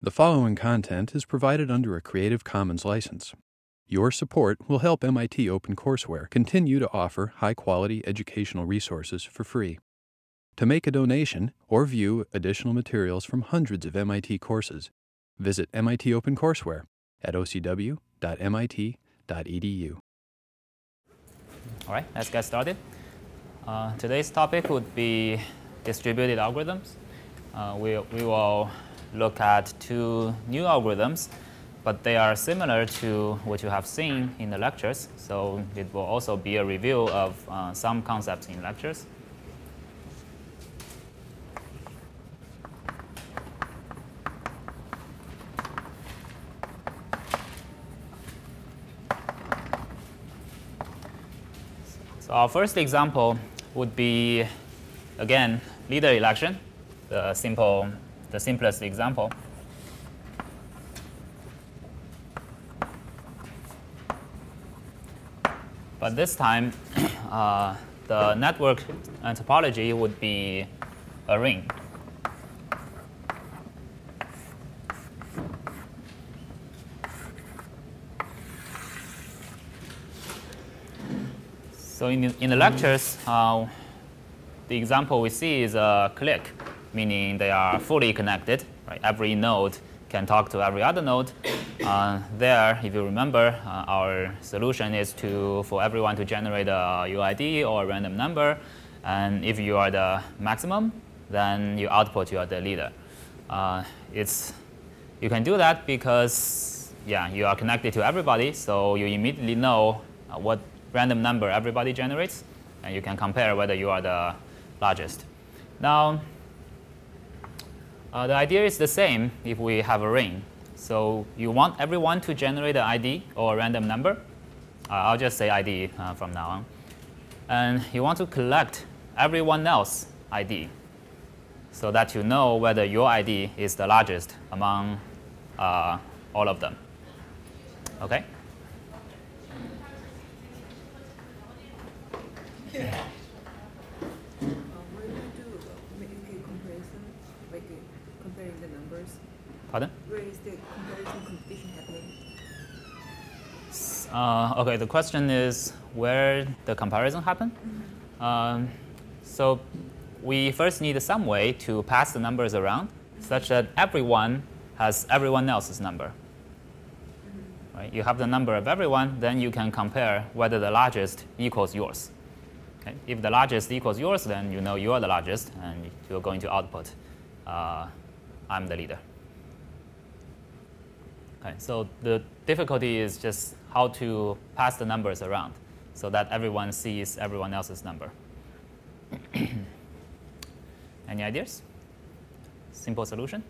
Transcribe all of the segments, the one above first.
The following content is provided under a Creative Commons license. Your support will help MIT OpenCourseware continue to offer high quality educational resources for free. To make a donation or view additional materials from hundreds of MIT courses, visit MIT OpenCourseware at ocw.mit.edu. All right, let's get started. Uh, today's topic would be distributed algorithms. Uh, we, we will look at two new algorithms, but they are similar to what you have seen in the lectures. So it will also be a review of uh, some concepts in lectures. So our first example would be, again, leader election, the simple, the simplest example. But this time, uh, the network topology would be a ring. So in the, in the lectures, uh, the example we see is a clique, meaning they are fully connected. Right? Every node can talk to every other node. Uh, there, if you remember, uh, our solution is to for everyone to generate a UID or a random number. And if you are the maximum, then you output you are the leader. Uh, it's, you can do that because yeah, you are connected to everybody, so you immediately know uh, what random number everybody generates, and you can compare whether you are the largest. Now, uh, the idea is the same if we have a ring. So you want everyone to generate an ID or a random number. Uh, I'll just say ID uh, from now on. And you want to collect everyone else ID so that you know whether your ID is the largest among uh, all of them. Okay? Yeah. Um, where do you do make a comparison, like uh, comparing the numbers? Pardon? Where is the comparison competition happening? Uh, okay, the question is where the comparison happen? Um, so we first need some way to pass the numbers around such that everyone has everyone else's number. Right? You have the number of everyone, then you can compare whether the largest equals yours. Okay? If the largest equals yours, then you know you are the largest, and you're going to output, uh, I'm the leader. Okay, so the difficulty is just how to pass the numbers around so that everyone sees everyone else's number. Any ideas? Simple solution?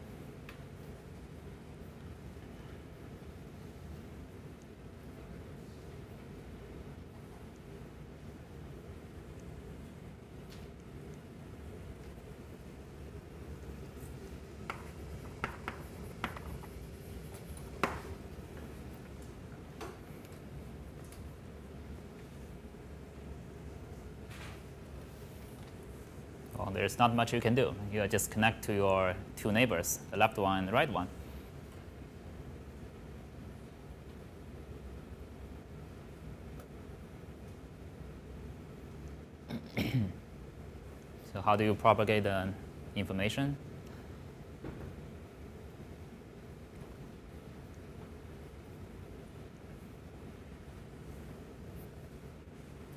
Well, there's not much you can do. You just connect to your two neighbors, the left one and the right one. so how do you propagate the information?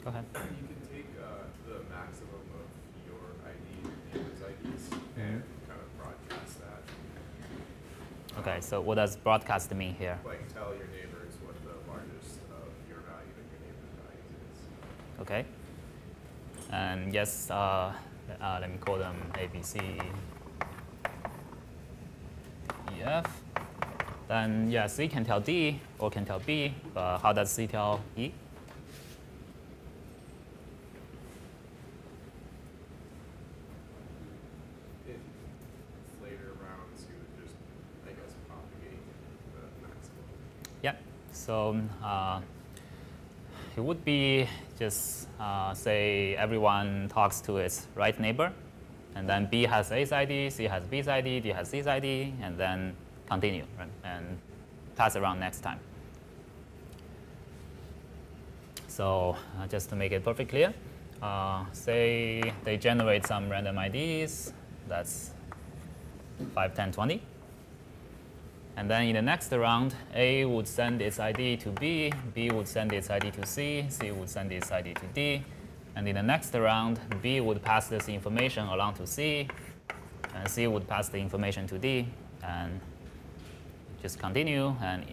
Go ahead. You can take uh, the maximum of your ID and neighbors' IDs and kind of broadcast that. Okay, so what does broadcast mean here? Like tell your neighbors what the largest of your value and your neighbor's values is. Okay. And yes, uh, uh, let me call them A, B, C, E, F. Then yeah, C can tell D or can tell B, but how does C tell E? In later rounds, you would just, I guess, propagate the maximum. Yeah. So uh, it would be just uh, say everyone talks to its right neighbor, and then B has A's ID, C has B's ID, D has C's ID, and then continue right, and pass around next time. So uh, just to make it perfectly clear, uh, say they generate some random IDs, that's 5, 10, 20. And then in the next round, A would send its ID to B, B would send its ID to C, C would send its ID to D. And in the next round, B would pass this information along to C, and C would pass the information to D, and just continue, and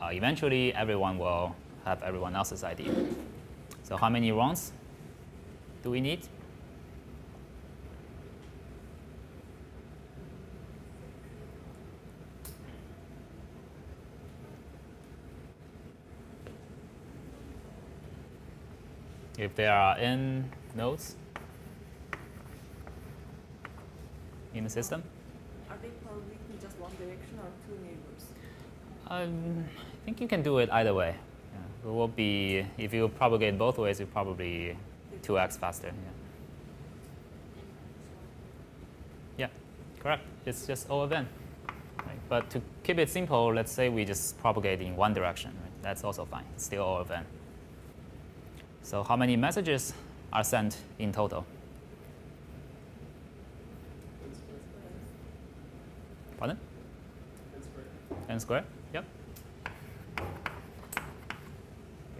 uh, eventually everyone will have everyone else's ID. So how many rounds do we need? If there are n nodes in the system, Are they probably in just one direction or two neighbors? um, I think you can do it either way. Yeah. It will be if you propagate both ways, you probably 2x faster. Yeah. Yeah, correct. It's just O of n. Right? But to keep it simple, let's say we just propagate in one direction. Right? That's also fine. It's still O of n. So how many messages are sent in total? Pardon? n squared. Yep.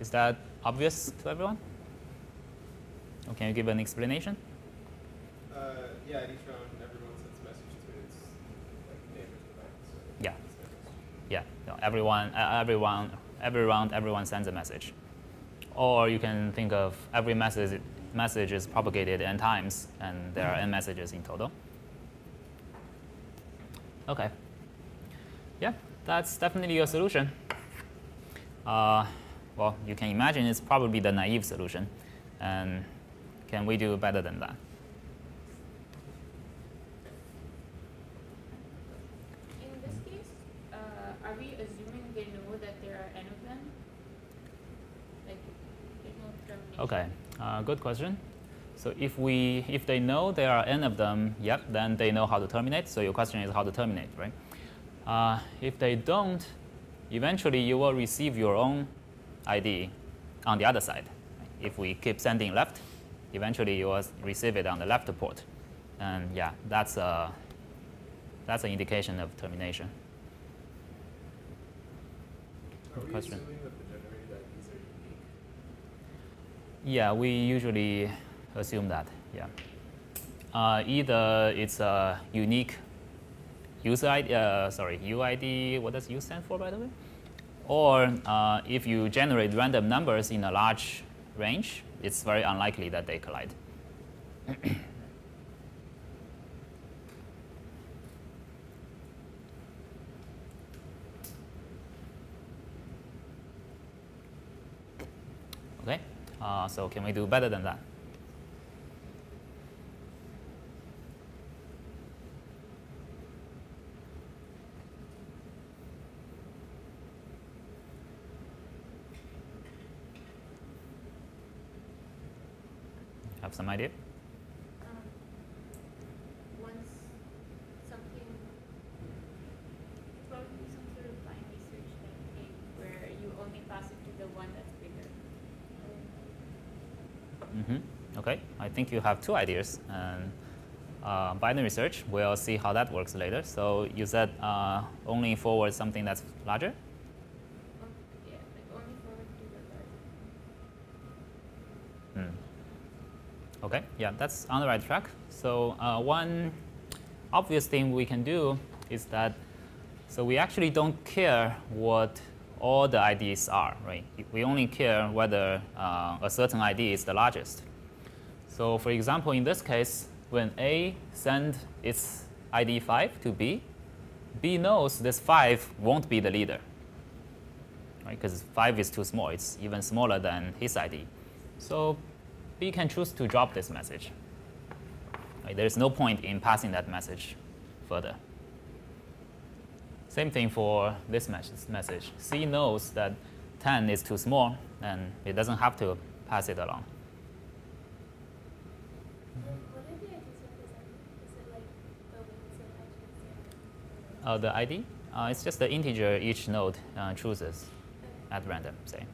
Is that obvious to everyone? Or can you give an explanation? Uh, yeah, at each round, everyone sends a message to its like device. Yeah. Yeah, no, everyone, uh, everyone, every round, everyone sends a message. Or you can think of every message, message is propagated n times, and there are n messages in total. Okay. Yeah, that's definitely a solution. Uh, well, you can imagine it's probably the naive solution. And can we do better than that? In this case, uh, are we assuming they know that there are n of them? Like, there's no termination. Okay, uh, good question. So if we if they know there are n of them, yep, then they know how to terminate. So your question is how to terminate, right? Uh, if they don't, eventually you will receive your own ID on the other side. If we keep sending left, eventually you will receive it on the left port, and yeah, that's a that's an indication of termination. We question. assuming that the generated IDs are unique? Yeah, we usually assume that. Yeah. Uh, either it's a unique user ID, uh, sorry, UID. What does U stand for, by the way? Or uh, if you generate random numbers in a large range, it's very unlikely that they collide. Okay, uh, so can we do better than that? Have some idea? Um, once something, probably some sort of binary search technique where you only pass it to the one that's bigger. hmm Okay, I think you have two ideas. And uh, binary search, we'll see how that works later. So you said uh, only forward something that's larger? Hmm. Okay, yeah, that's on the right track. So uh, one obvious thing we can do is that, so we actually don't care what all the IDs are, right? We only care whether uh, a certain ID is the largest. So for example, in this case, when A send its ID 5 to B, B knows this 5 won't be the leader, right? Because 5 is too small. It's even smaller than his ID. So B can choose to drop this message. Right? There's no point in passing that message further. Same thing for this message. C knows that 10 is too small, and it doesn't have to pass it along. What are the IDs representing? Is it like the ones that actually stand? Uh, the ID? Uh, it's just the integer each node uh, chooses at random, say.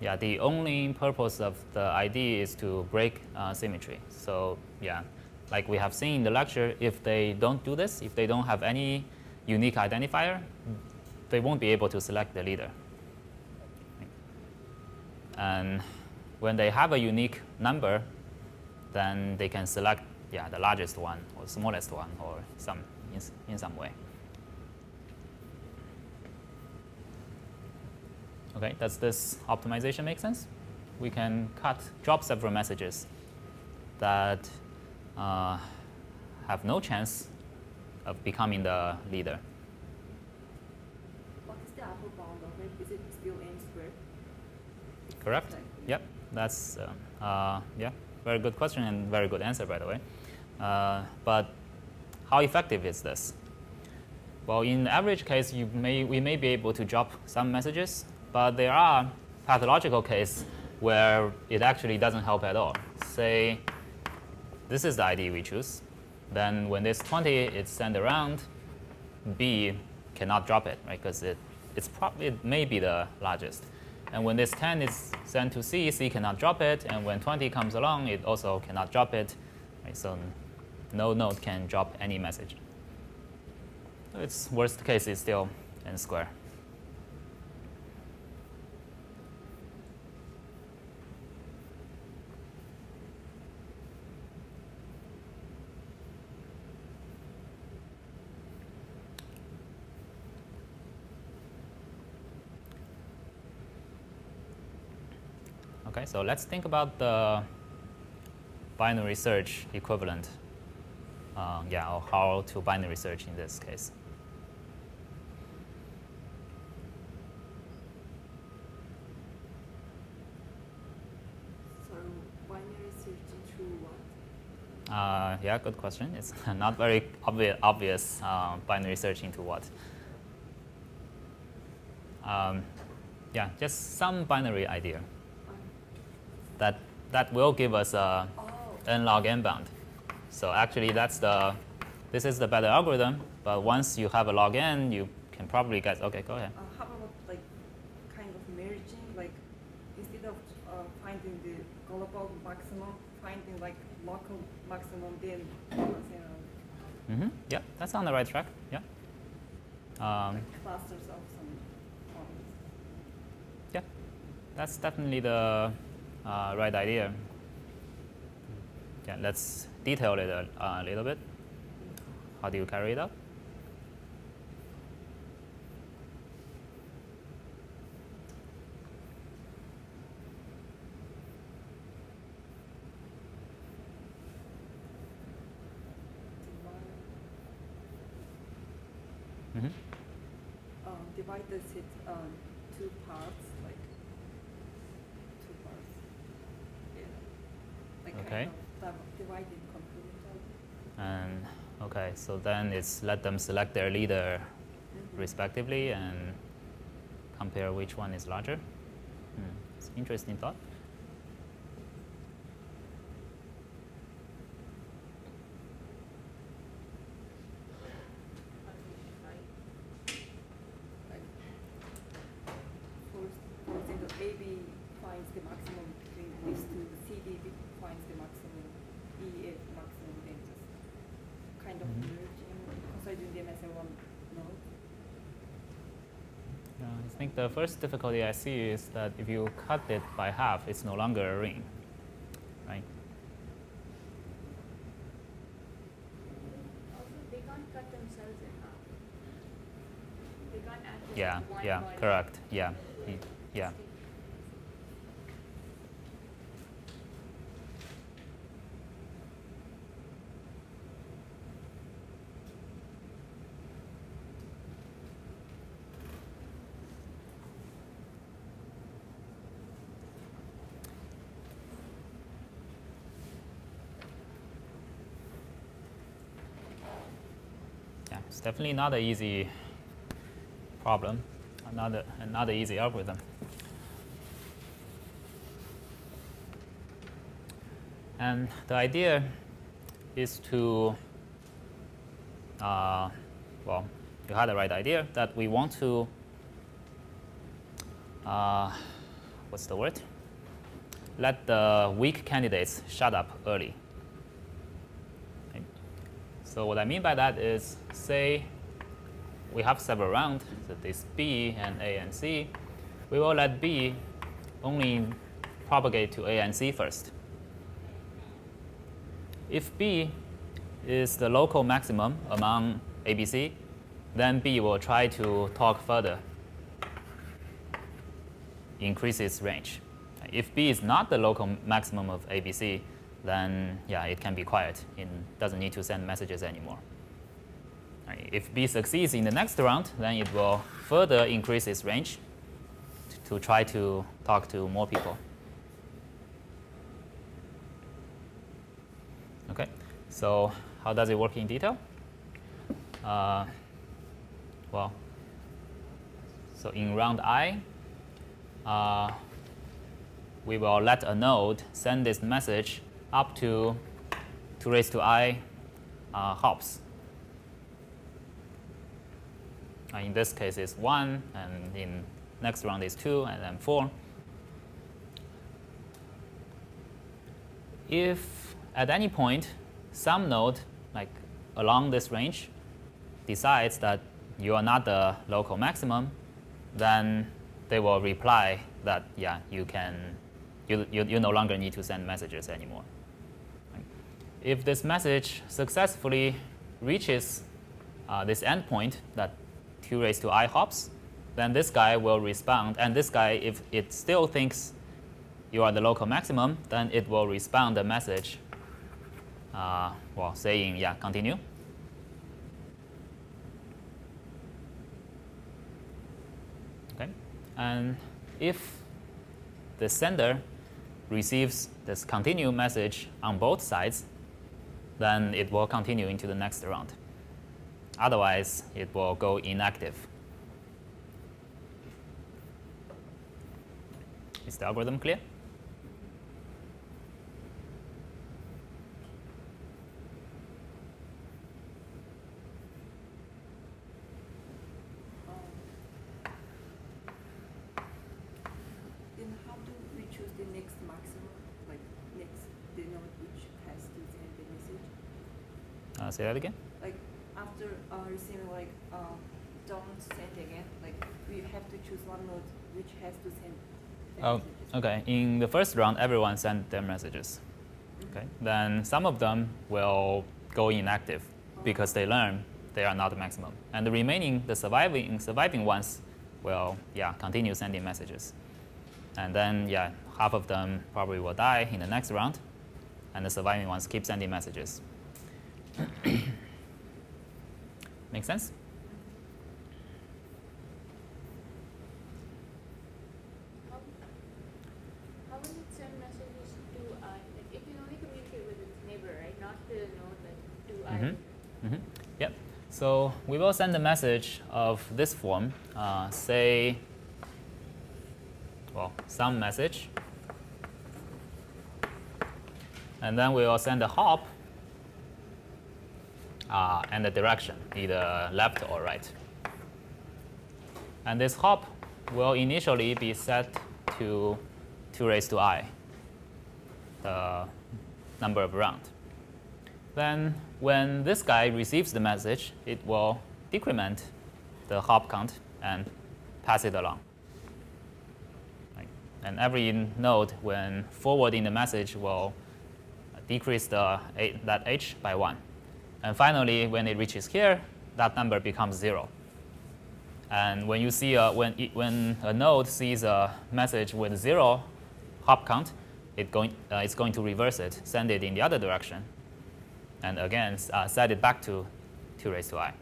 Yeah, the only purpose of the ID is to break uh, symmetry. So yeah, like we have seen in the lecture, if they don't do this, if they don't have any unique identifier, they won't be able to select the leader. And when they have a unique number, then they can select yeah, the largest one or smallest one or some in, in some way. Okay, does this optimization make sense? We can cut, drop several messages that uh, have no chance of becoming the leader. What is the upper bound of it? Is it still n squared? Correct? Like- Yep, that's uh, uh, yeah, very good question and very good answer, by the way. Uh, but how effective is this? Well, in the average case, you may, we may be able to drop some messages, but there are pathological cases where it actually doesn't help at all. Say, this is the ID we choose. Then when this 20 is sent around, B cannot drop it, right? Because it, it's prob- it may be the largest. And when this 10 is sent to C, C cannot drop it. And when 20 comes along, it also cannot drop it. Right? So no node can drop any message. So its worst case is still n square. Okay, so let's think about the binary search equivalent. Uh, yeah, or how to binary search in this case. So binary searching through what? Uh, yeah, good question. It's not very obvi- obvious uh, binary search into what. Um, yeah, just some binary idea that that will give us a Oh, n log n bound. So actually, that's the this is the better algorithm. But once you have a log n, you can probably guess. Okay, go ahead. uh, how about like kind of merging? Like instead of uh, finding the global maximum, finding like local maximum, then Mm -hmm. Yeah, that's on the right track. Yeah. Um, clusters of some points. Yeah, that's definitely the uh, right idea. Yeah, let's detail it a, a little bit. How do you carry it out? hmm um, divide the set um, two parts, like two parts. Yeah. Like Okay. kind of div- divided complementary. And okay, so then it's let them select their leader respectively and compare which one is larger. Hmm, It's interesting thought. Like, for, for example, AB finds the maximum between these two, CD finds the maximum, EF maximum, and just kind of Mhm. merging, considering them as a one node. Yeah, I think the first difficulty I see is that if you cut it by half, it's no longer a ring, right? Also, they can't cut themselves in half. They can't add just Yeah, yeah, correct. Yeah, yeah. Yeah, it's definitely not an easy problem, another another easy algorithm. And the idea is to uh, well, you had the right idea that we want to, uh, what's the word? Let the weak candidates shut up early. So what I mean by that is, say we have several rounds, so this B and A and C. We will let B only propagate to A and C first. If B is the local maximum among ABC, then B will try to talk further, increase its range. If B is not the local maximum of ABC, then yeah, it can be quiet. It doesn't need to send messages anymore. If B succeeds in the next round, then it will further increase its range to try to talk to more people. Okay, so how does it work in detail? Uh, well, so in round I, uh, we will let a node send this message up to 2 raised to i uh, hops. Uh, in this case, it's 1, and in next round is 2, and then 4. If at any point some node, like along this range, decides that you are not the local maximum, then they will reply that, yeah, you can, you, you, you no longer need to send messages anymore. If this message successfully reaches uh, this endpoint that 2 raised to i hops, then this guy will respond. And this guy, if it still thinks you are the local maximum, then it will respond the message, uh, well, saying, yeah, continue. Okay, and if the sender receives this continue message on both sides, then it will continue into the next round. Otherwise, it will go inactive. Is the algorithm clear? Then how do we choose the next maximum, like next, the node which has to send the message? Uh, say that again. Like after uh, receiving like uh, don't send again, like we have to choose one node which has to send. Oh, messages. okay. In the first round, everyone sent their messages. Okay. Then some of them will go inactive because they learn they are not the maximum, and the remaining, the surviving surviving ones, will yeah continue sending messages, and then yeah half of them probably will die in the next round, and the surviving ones keep sending messages. Make sense? How, how will it send messages to I? Like it can only communicate with its neighbor, right? Not the node like to I. Yep. So we will send a message of this form, uh, say, well, some message. And then we will send a hop uh, and the direction, either left or right. And this hop will initially be set to 2 raised to i, the number of rounds. Then when this guy receives the message, it will decrement the hop count and pass it along. And every node, when forwarding the message, will decrease the that h by 1. And finally, when it reaches here, that number becomes 0. And when you see a, when, it, when a node sees a message with 0 hop count, it going, uh, it's going to reverse it, send it in the other direction, and again uh, set it back to 2 raised to i.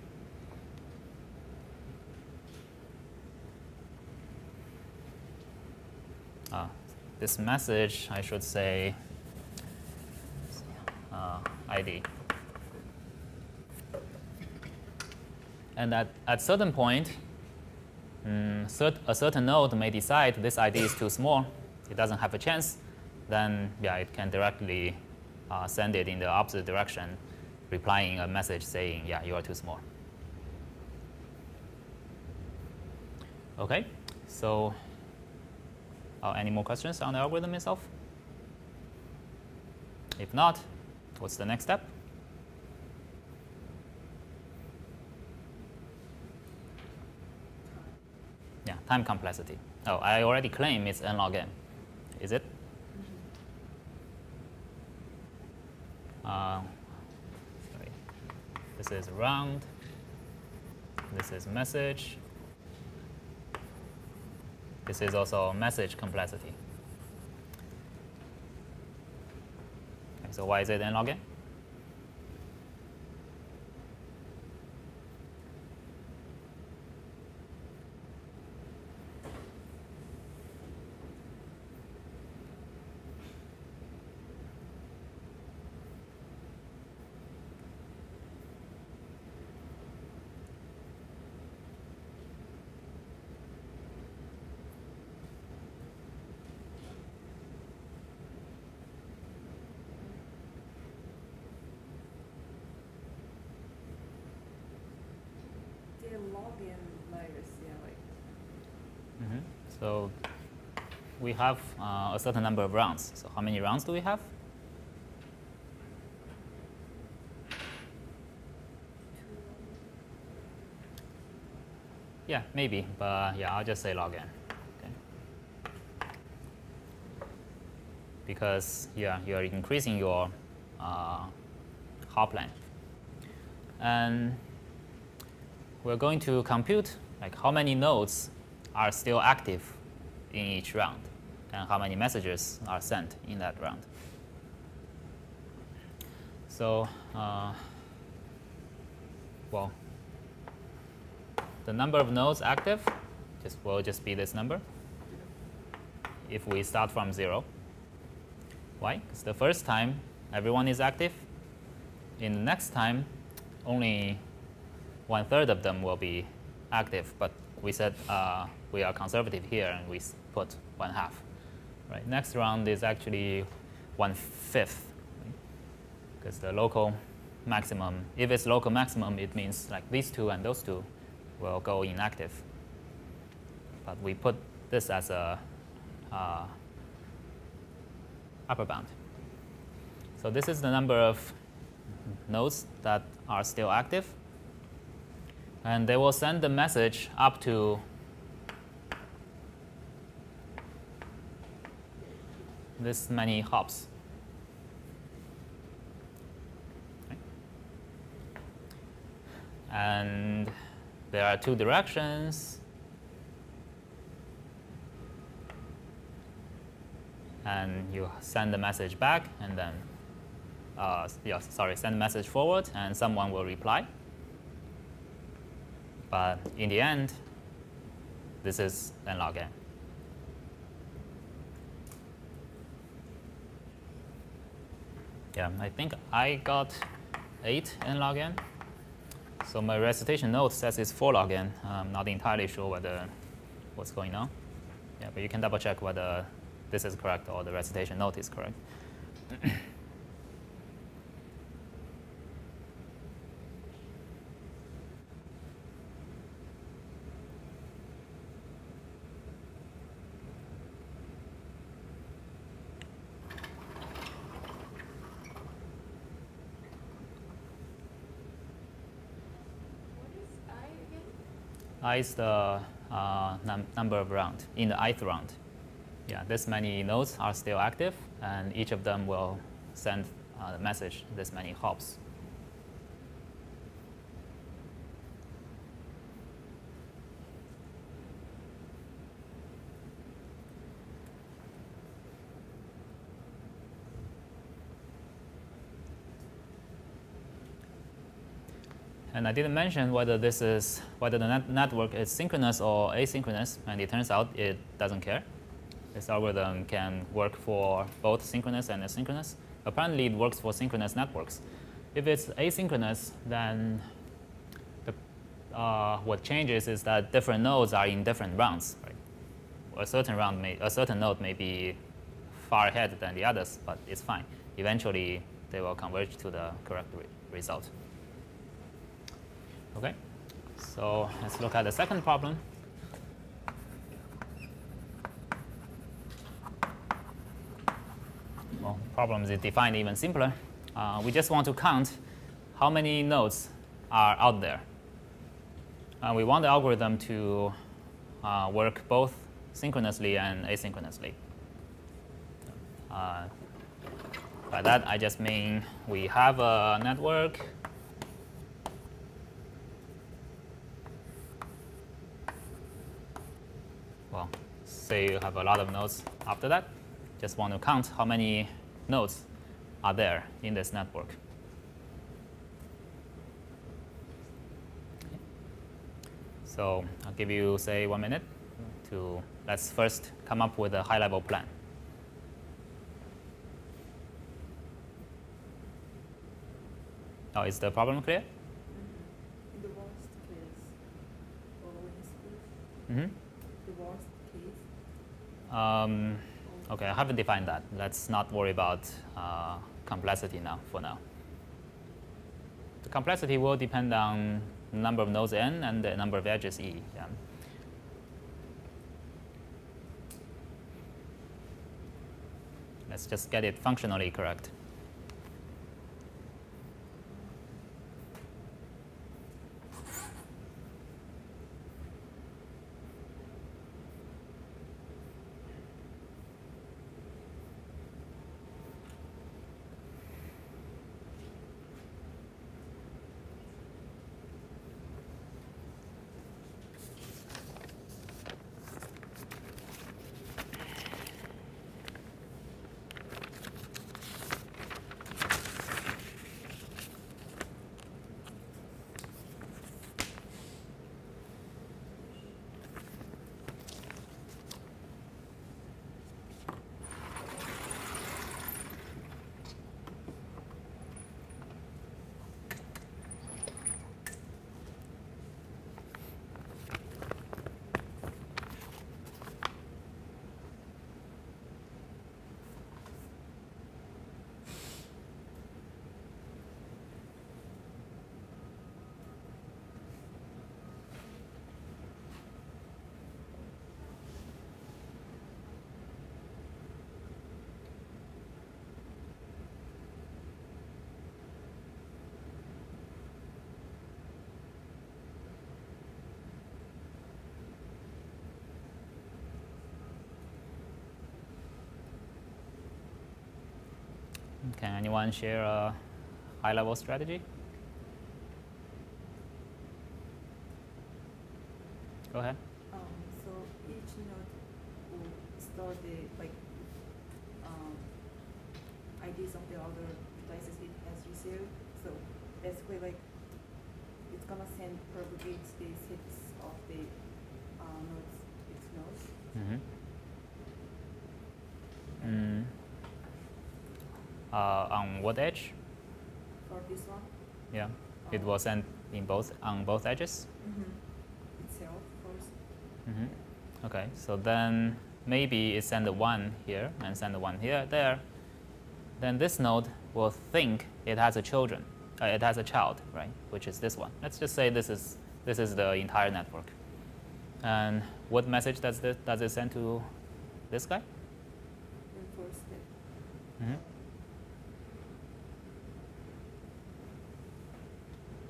Uh, this message, I should say, uh, ID. And at, at certain point, um, cert, a certain node may decide this ID is too small. It doesn't have a chance. Then yeah, it can directly uh, send it in the opposite direction, replying a message saying, yeah, you are too small. OK, so uh, any more questions on the algorithm itself? If not, what's the next step? Yeah, time complexity. Oh, I already claim it's n log n. Is it? Uh, sorry. This is round. This is message. This is also message complexity. Okay, so why is it n log n? The log n layers, yeah, like Mhm. So we have uh, a certain number of rounds. So how many rounds do we have? Yeah, maybe, but yeah, I'll just say log n. Okay. Because yeah, you're increasing your uh, hop length. And we're going to compute like how many nodes are still active in each round and how many messages are sent in that round. So, uh, well, the number of nodes active just will just be this number if we start from zero. Why? Because the first time everyone is active. In the next time, only one third of them will be active, but we said uh, we are conservative here and we put one half. Right. Next round is actually one fifth, because the local maximum. If it's local maximum, it means like these two and those two will go inactive. But we put this as a uh, upper bound. So this is the number of nodes that are still active and they will send the message up to this many hops. And there are two directions. And you send the message back, and then, uh, yeah, sorry, send the message forward, and someone will reply. But in the end, this is n log n. Yeah, I think I got 8 n log n. So my recitation note says it's 4 log n. I'm not entirely sure whether what's going on. Yeah, but you can double check whether this is correct or the recitation note is correct. the uh, num- number of round in the ith round. Yeah, this many nodes are still active, and each of them will send uh, the message this many hops. And I didn't mention whether this is whether the net network is synchronous or asynchronous, and it turns out it doesn't care. This algorithm can work for both synchronous and asynchronous. Apparently, it works for synchronous networks. If it's asynchronous, then the, uh, what changes is that different nodes are in different rounds. Right? A certain round may, a certain node may be far ahead than the others, but it's fine. Eventually, they will converge to the correct re result. Okay, so let's look at the second problem. Well, problems is defined even simpler. Uh, we just want to count how many nodes are out there. And we want the algorithm to uh, work both synchronously and asynchronously. Uh, by that, I just mean we have a network say you have a lot of nodes after that. Just want to count how many nodes are there in this network. So I'll give you, say, one minute to let's first come up with a high-level plan. Oh, is the problem clear? In the worst case, following Mm-hmm. Um, okay, I haven't defined that. Let's not worry about uh, complexity now for now. The complexity will depend on the number of nodes n and the number of edges e. Yeah. Let's just get it functionally correct. Can anyone share a high-level strategy? Go ahead. um, so each node will store the like um, IDs of the other devices it has received. So basically, like it's gonna send propagate the sets of the uh, nodes, its nodes. Mm-hmm. Mm. Uh, on what edge? For this one, Yeah, it was sent in both on both edges. itself first. Mm-hmm. Okay, so then maybe it send the one here and send the one here there. Then this node will think it has a children, uh, it has a child, right? Which is this one. Let's just say this is this is the entire network. And what message does this does it send to this guy? Then first step. Mm-hmm.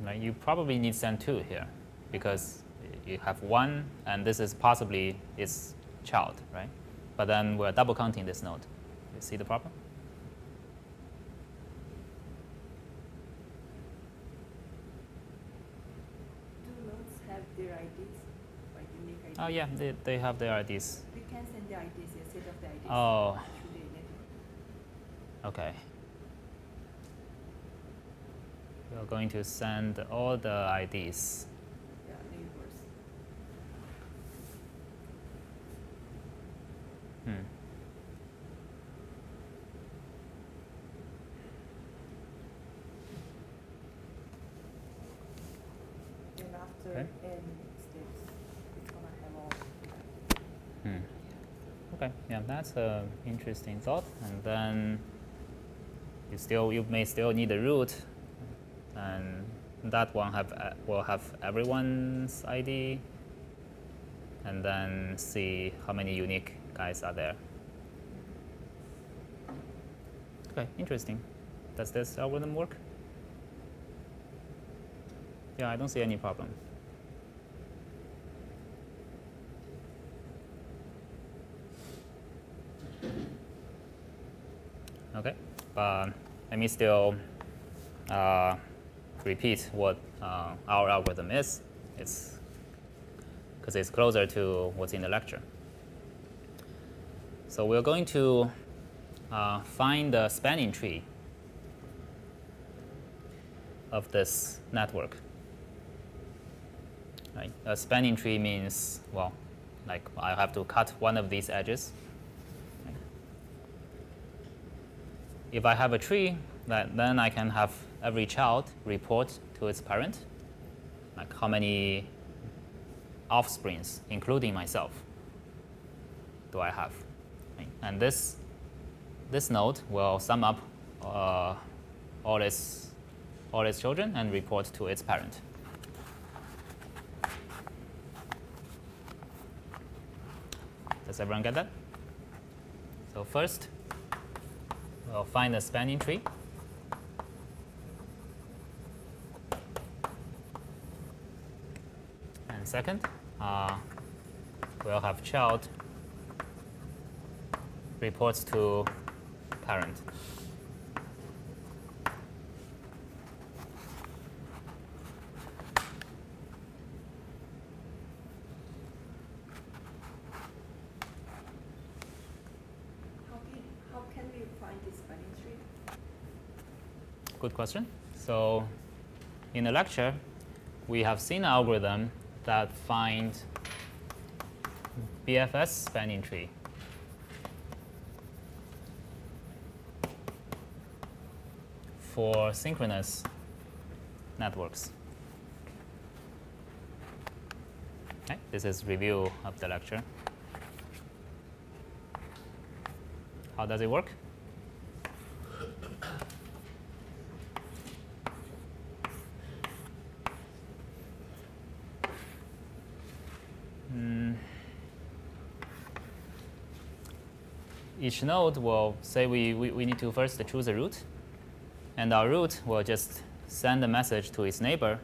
Right, you probably need send two here because you have one and this is possibly its child, right? But then we're double counting this node. You see the problem? Do nodes have their IDs, like unique IDs? Oh yeah, they, they have their IDs. We can send the IDs, set of the IDs. Oh, To the network. okay. We're going to send all the IDs. Yeah. Hmm. After Okay. n steps, it's gonna have all. Hmm. Okay, yeah, that's an interesting thought. And then you still you may still need a root, and that one have uh, will have everyone's ID, and then see how many unique guys are there. Okay, interesting. Does this algorithm work? Yeah, I don't see any problem. Okay, but let me still uh, repeat what uh, our algorithm is. It's because it's closer to what's in the lecture. So we're going to uh, find the spanning tree of this network. Right? A spanning tree means, well, like I have to cut one of these edges. If I have a tree, that, then I can have every child report to its parent, like how many offsprings, including myself, do I have. And this, this node will sum up uh, all, its, all its children and report to its parent. Does everyone get that? So first, we'll find the spanning tree. And second, uh, we'll have child reports to parent. How can, how can we find this spanning tree? Good question. So in the lecture, we have seen an algorithm that find BFS spanning tree. for synchronous networks. Okay, this is review of the lecture. How does it work? Each node will say we, we, we need to first choose a root, and our root will just send a message to its neighbor,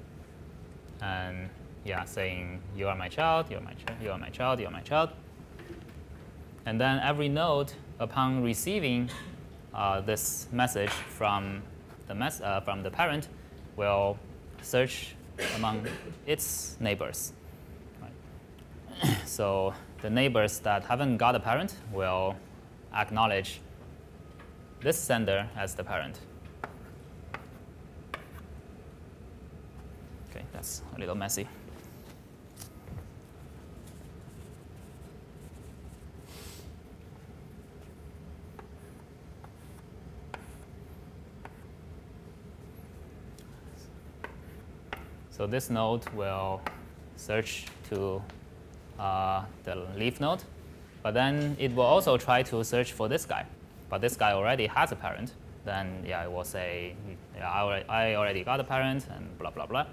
and yeah, saying you are my child, you are my child, you are my child, you are my child. And then every node, upon receiving uh, this message from the mes- uh, from the parent, will search among its neighbors. Right. so the neighbors that haven't got a parent will acknowledge this sender as the parent. Okay, that's a little messy. So this node will search to uh, the leaf node, but then it will also try to search for this guy. But this guy already has a parent. Then yeah, it will say, yeah, I already, I already got a parent, and blah blah blah.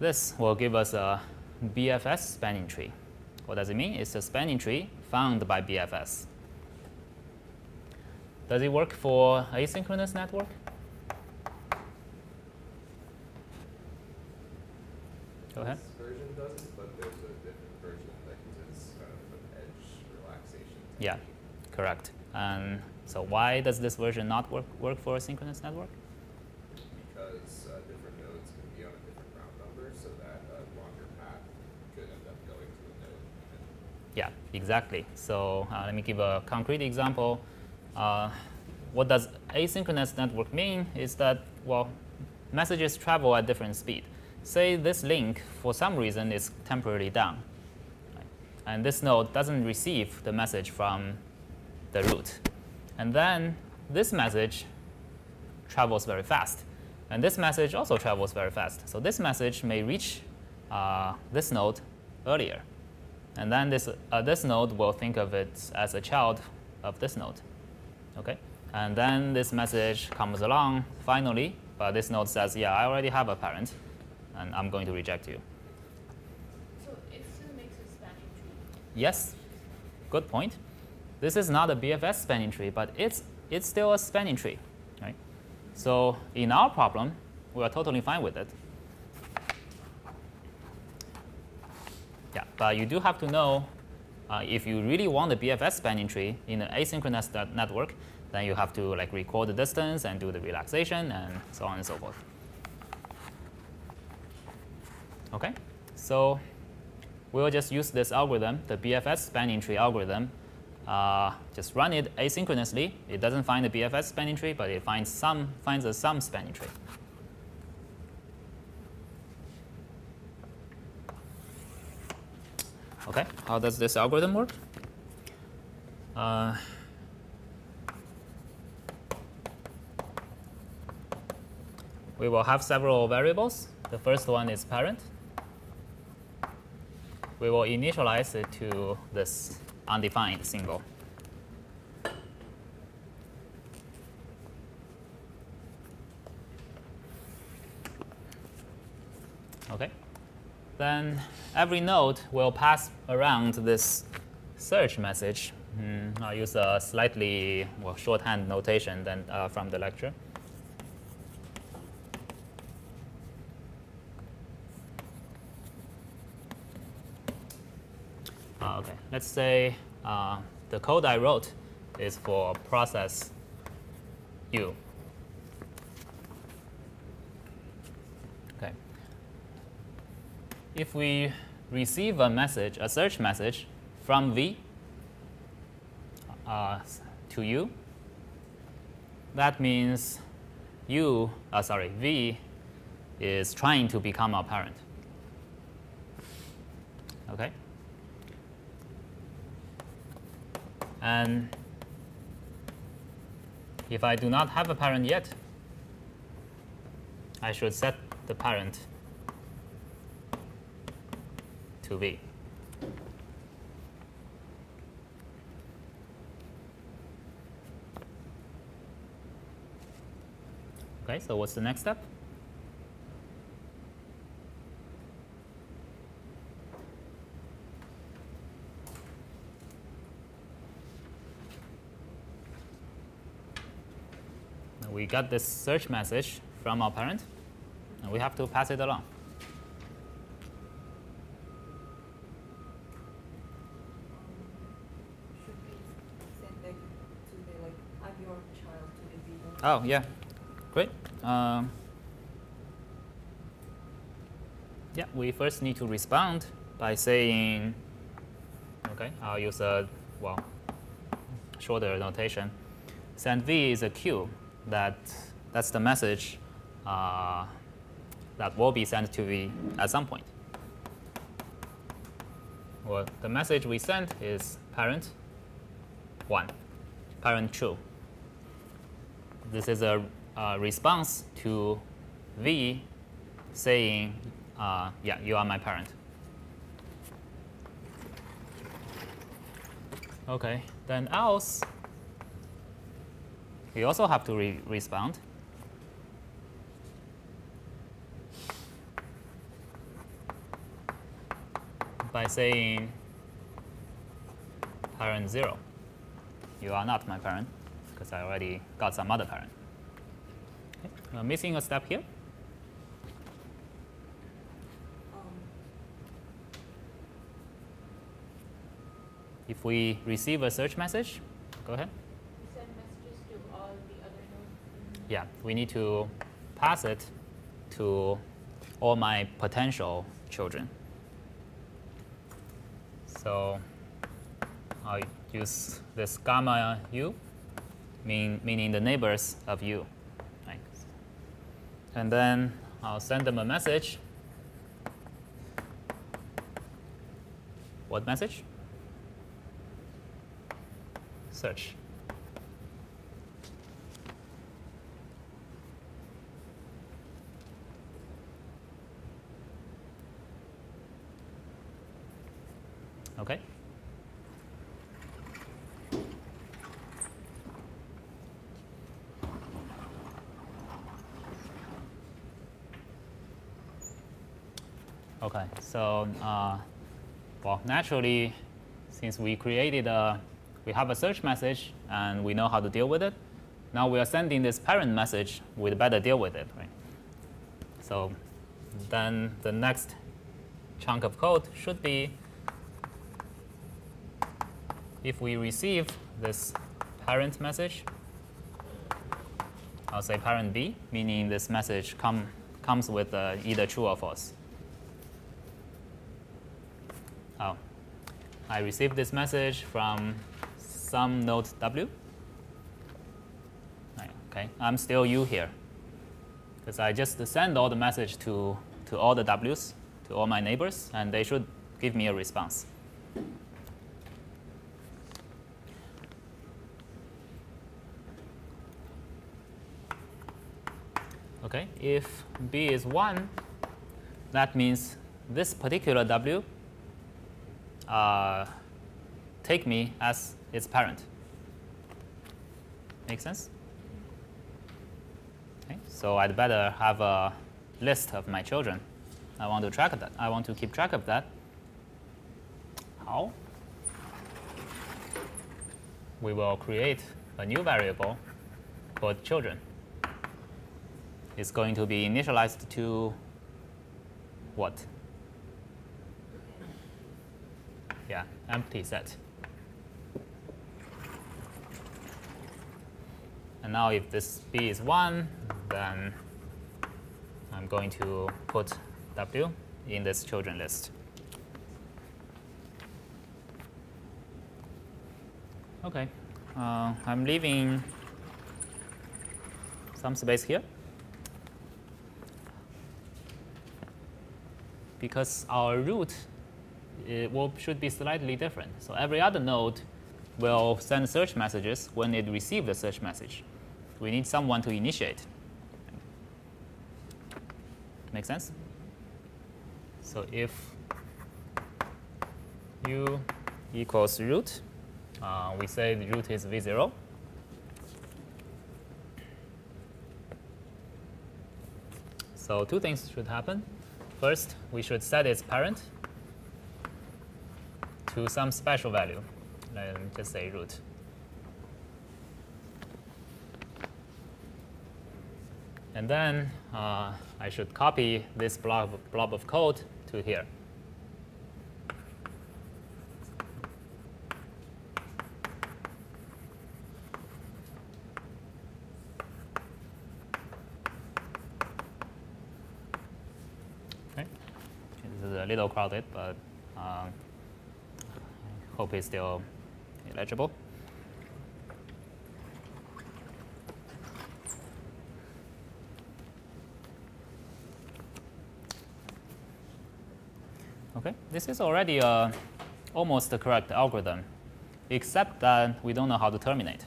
This will give us a BFS spanning tree. What does it mean? It's a spanning tree found by BFS. Does it work for asynchronous network? Go ahead. This version does, but there's a different version that uses kind of an edge relaxation. Yeah, correct. And so why does this version not work, work for a synchronous network? Because uh, different nodes can be on a different round number, so that a longer path could end up going to a node. Yeah, exactly. So uh, let me give a concrete example. Uh, what does asynchronous network mean is that, well, messages travel at different speed. Say this link, for some reason, is temporarily down. And this node doesn't receive the message from the root. And then this message travels very fast. And this message also travels very fast. So this message may reach uh, this node earlier. And then this, uh, this node will think of it as a child of this node. Okay? And then this message comes along finally, but this node says, yeah, I already have a parent, and I'm going to reject you. So it still makes a spanning tree. Yes, good point. This is not a BFS spanning tree, but it's it's still a spanning tree, right? So in our problem, we are totally fine with it. Yeah, but you do have to know uh, if you really want the BFS spanning tree in an asynchronous network, then you have to like record the distance and do the relaxation and so on and so forth. Okay, so we'll just use this algorithm, the BFS spanning tree algorithm. Uh, just run it asynchronously. It doesn't find the BFS spanning tree, but it finds some finds a sum spanning tree. Okay, how does this algorithm work? Uh, we will have several variables. The first one is parent. We will initialize it to this undefined symbol. Okay. Then every node will pass around this search message. Mm, I'll use a slightly well, shorthand notation than uh, from the lecture. Uh, okay, let's say uh, the code I wrote is for process U. Okay. If we receive a message, a search message from V uh, to U, that means U, uh, sorry, V is trying to become a parent. Okay? And if I do not have a parent yet, I should set the parent to V. Okay, so what's the next step? We got this search message from our parent, and we have to pass it along. Oh, yeah. Great. Um, yeah, we first need to respond by saying, okay, I'll use a, well, shorter notation. Send V is a queue that that's the message uh, that will be sent to V at some point. Well, the message we sent is parent 1, parent true. This is a, a response to V saying, uh, yeah, you are my parent. Okay, then else, we also have to re respond. by saying parent 0. You are not my parent because I already got some other parent. Okay. We're missing a step here. If we receive a search message, go ahead. You send messages to all the other nodes. Yeah, we need to pass it to all my potential children. So I'll use this gamma u, mean, meaning the neighbors of u. And then I'll send them a message. What message? Search. Okay. Okay, so uh, well, naturally, since we created a, we have a search message and we know how to deal with it, now we are sending this parent message, we'd better deal with it, right? So then the next chunk of code should be if we receive this parent message, I'll say parent B, meaning this message come, comes with uh, either true or false. Oh, I received this message from some node W. Okay, I'm still U here. Because I just send all the message to, to all the Ws, to all my neighbors, and they should give me a response. Okay, if B is 1, that means this particular W uh, take me as its parent. Make sense? Okay, so I'd better have a list of my children. I want to track that. I want to keep track of that. How? We will create a new variable called children. It's going to be initialized to what? Yeah, empty set. And now if this b is 1, then I'm going to put w in this children list. OK, uh, I'm leaving some space here. Because our root it will, should be slightly different. So every other node will send search messages when it receives the search message. We need someone to initiate. Make sense? So if u equals root, uh, we say the root is v0. So two things should happen. First, we should set its parent to some special value. Let me just say root. And then uh, I should copy this blob, blob of code to here. Okay. This is a little crowded, but um, hope it's still legible. Okay, this is already a, almost the correct algorithm, except that we don't know how to terminate.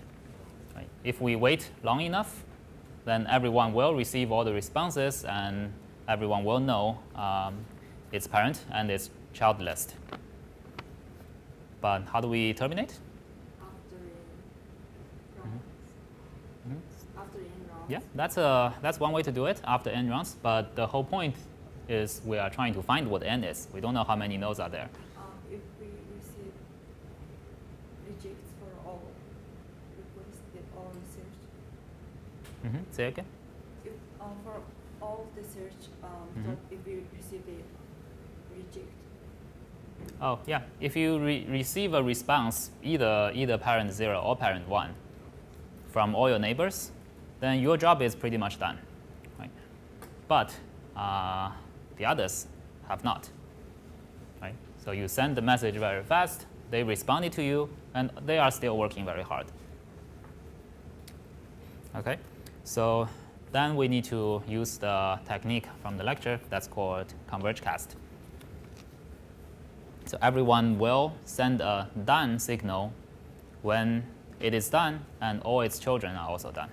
Right? If we wait long enough, then everyone will receive all the responses, and everyone will know um, its parent and its child list. But how do we terminate? After. After in rounds. Yeah, that's, a, that's one way to do it after n rounds. But the whole point is we are trying to find what n is. We don't know how many nodes are there. Um, if we receive rejects for all requests that all research, hmm Say again? if um, for all the search, um, Mhm. if we receive a reject, Oh, yeah. If you re receive a response, either, either parent 0 or parent 1, from all your neighbors, then your job is pretty much done. Right? But uh, the others have not. Right? So you send the message very fast, they responded to you, and they are still working very hard. Okay? So then we need to use the technique from the lecture that's called converge cast. So everyone will send a done signal when it is done and all its children are also done.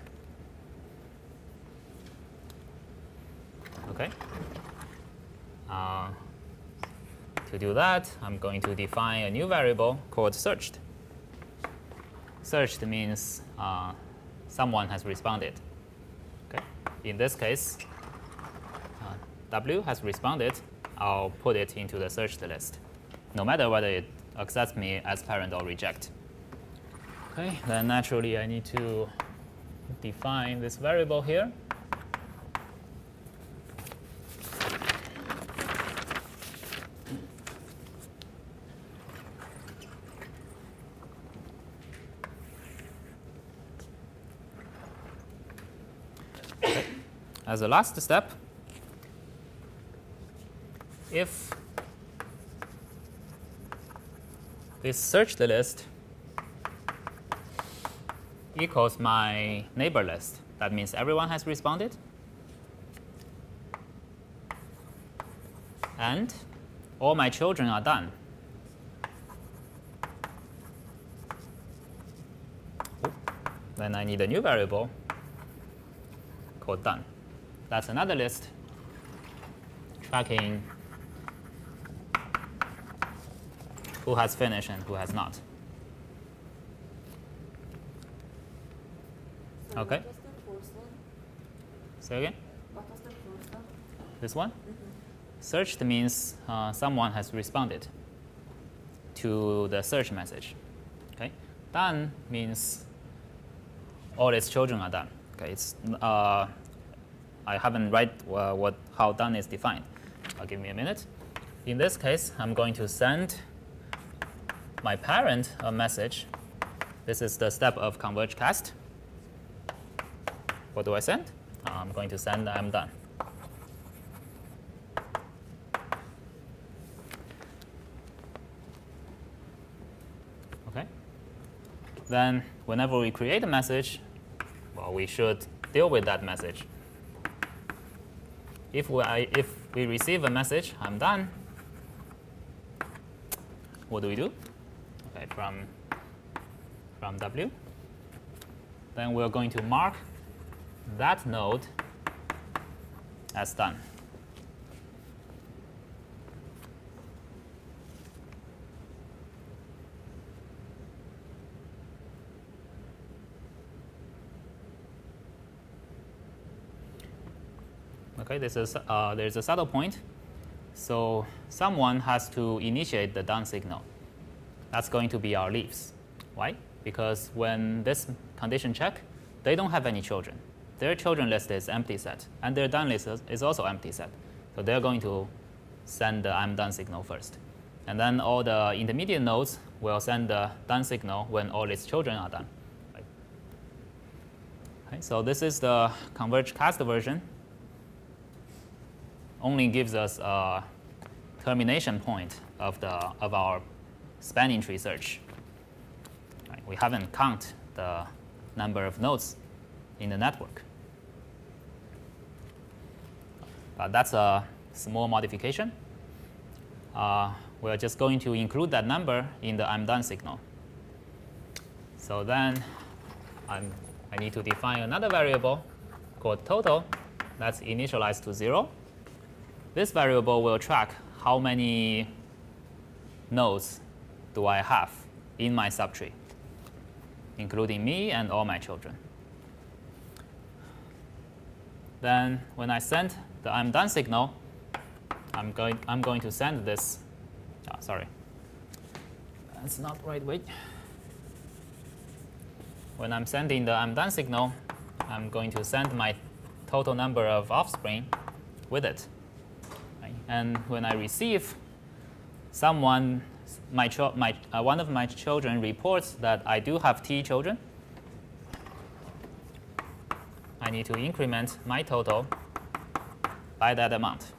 Okay. Uh, to do that, I'm going to define a new variable called searched. Searched means uh, someone has responded. Okay. In this case, uh, W has responded. I'll put it into the searched list no matter whether it accepts me as parent or reject. Okay, then naturally I need to define this variable here. As a last step, if this searched list equals my neighbor list, that means everyone has responded. And all my children are done. Then I need a new variable called done. That's another list tracking who has finished and who has not. So Okay. What was the first one? Say again? What was the first one? This one? Searched means uh, someone has responded to the search message. Okay. Done means all its children are done. Okay. It's uh, I haven't write uh, what how done is defined. Uh, give me a minute. In this case, I'm going to send my parent a message. This is the step of converge cast. What do I send? I'm going to send I'm done. Okay. Then whenever we create a message, well, we should deal with that message. If we, if we receive a message, I'm done. What do we do? From, from W. Then we're going to mark that node as done. Okay, this is, uh, there's a subtle point. So someone has to initiate the done signal. That's going to be our leaves. Why? Because when this condition check, they don't have any children. Their children list is empty set, and their done list is- also empty set. So they're going to send the I'm done signal first. And then all the intermediate nodes will send the done signal when all its children are done. Okay, so this is the converge cast version only gives us a termination point of, the, of our spanning tree search. Right, We haven't count the number of nodes in the network. But that's a small modification. Uh, we're just going to include that number in the I'm done signal. So then I'm, I need to define another variable called total that's initialized to 0. This variable will track how many nodes do I have in my subtree, including me and all my children. Then when I send the I'm done signal, I'm going, I'm going to send this, ah, sorry, that's not right way. When I'm sending the I'm done signal, I'm going to send my total number of offspring with it. And when I receive someone, my, my, uh, one of my children reports that I do have T children, I need to increment my total by that amount.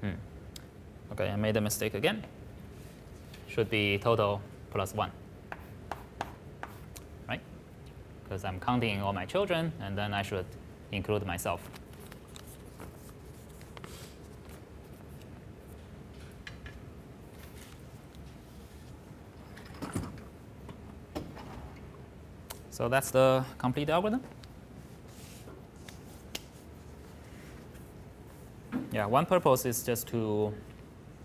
Hmm. Okay, I made a mistake again. Should be total plus 1. Right? Because I'm counting all my children, and then I should include myself. So that's the complete algorithm. Yeah, one purpose is just to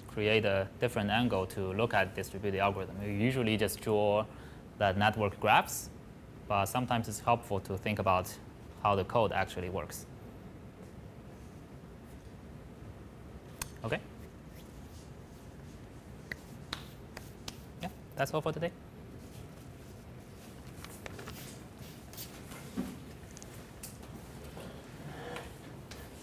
create a different angle to look at distributed algorithm. We usually just draw the network graphs, but sometimes it's helpful to think about how the code actually works. Okay? Yeah, that's all for today.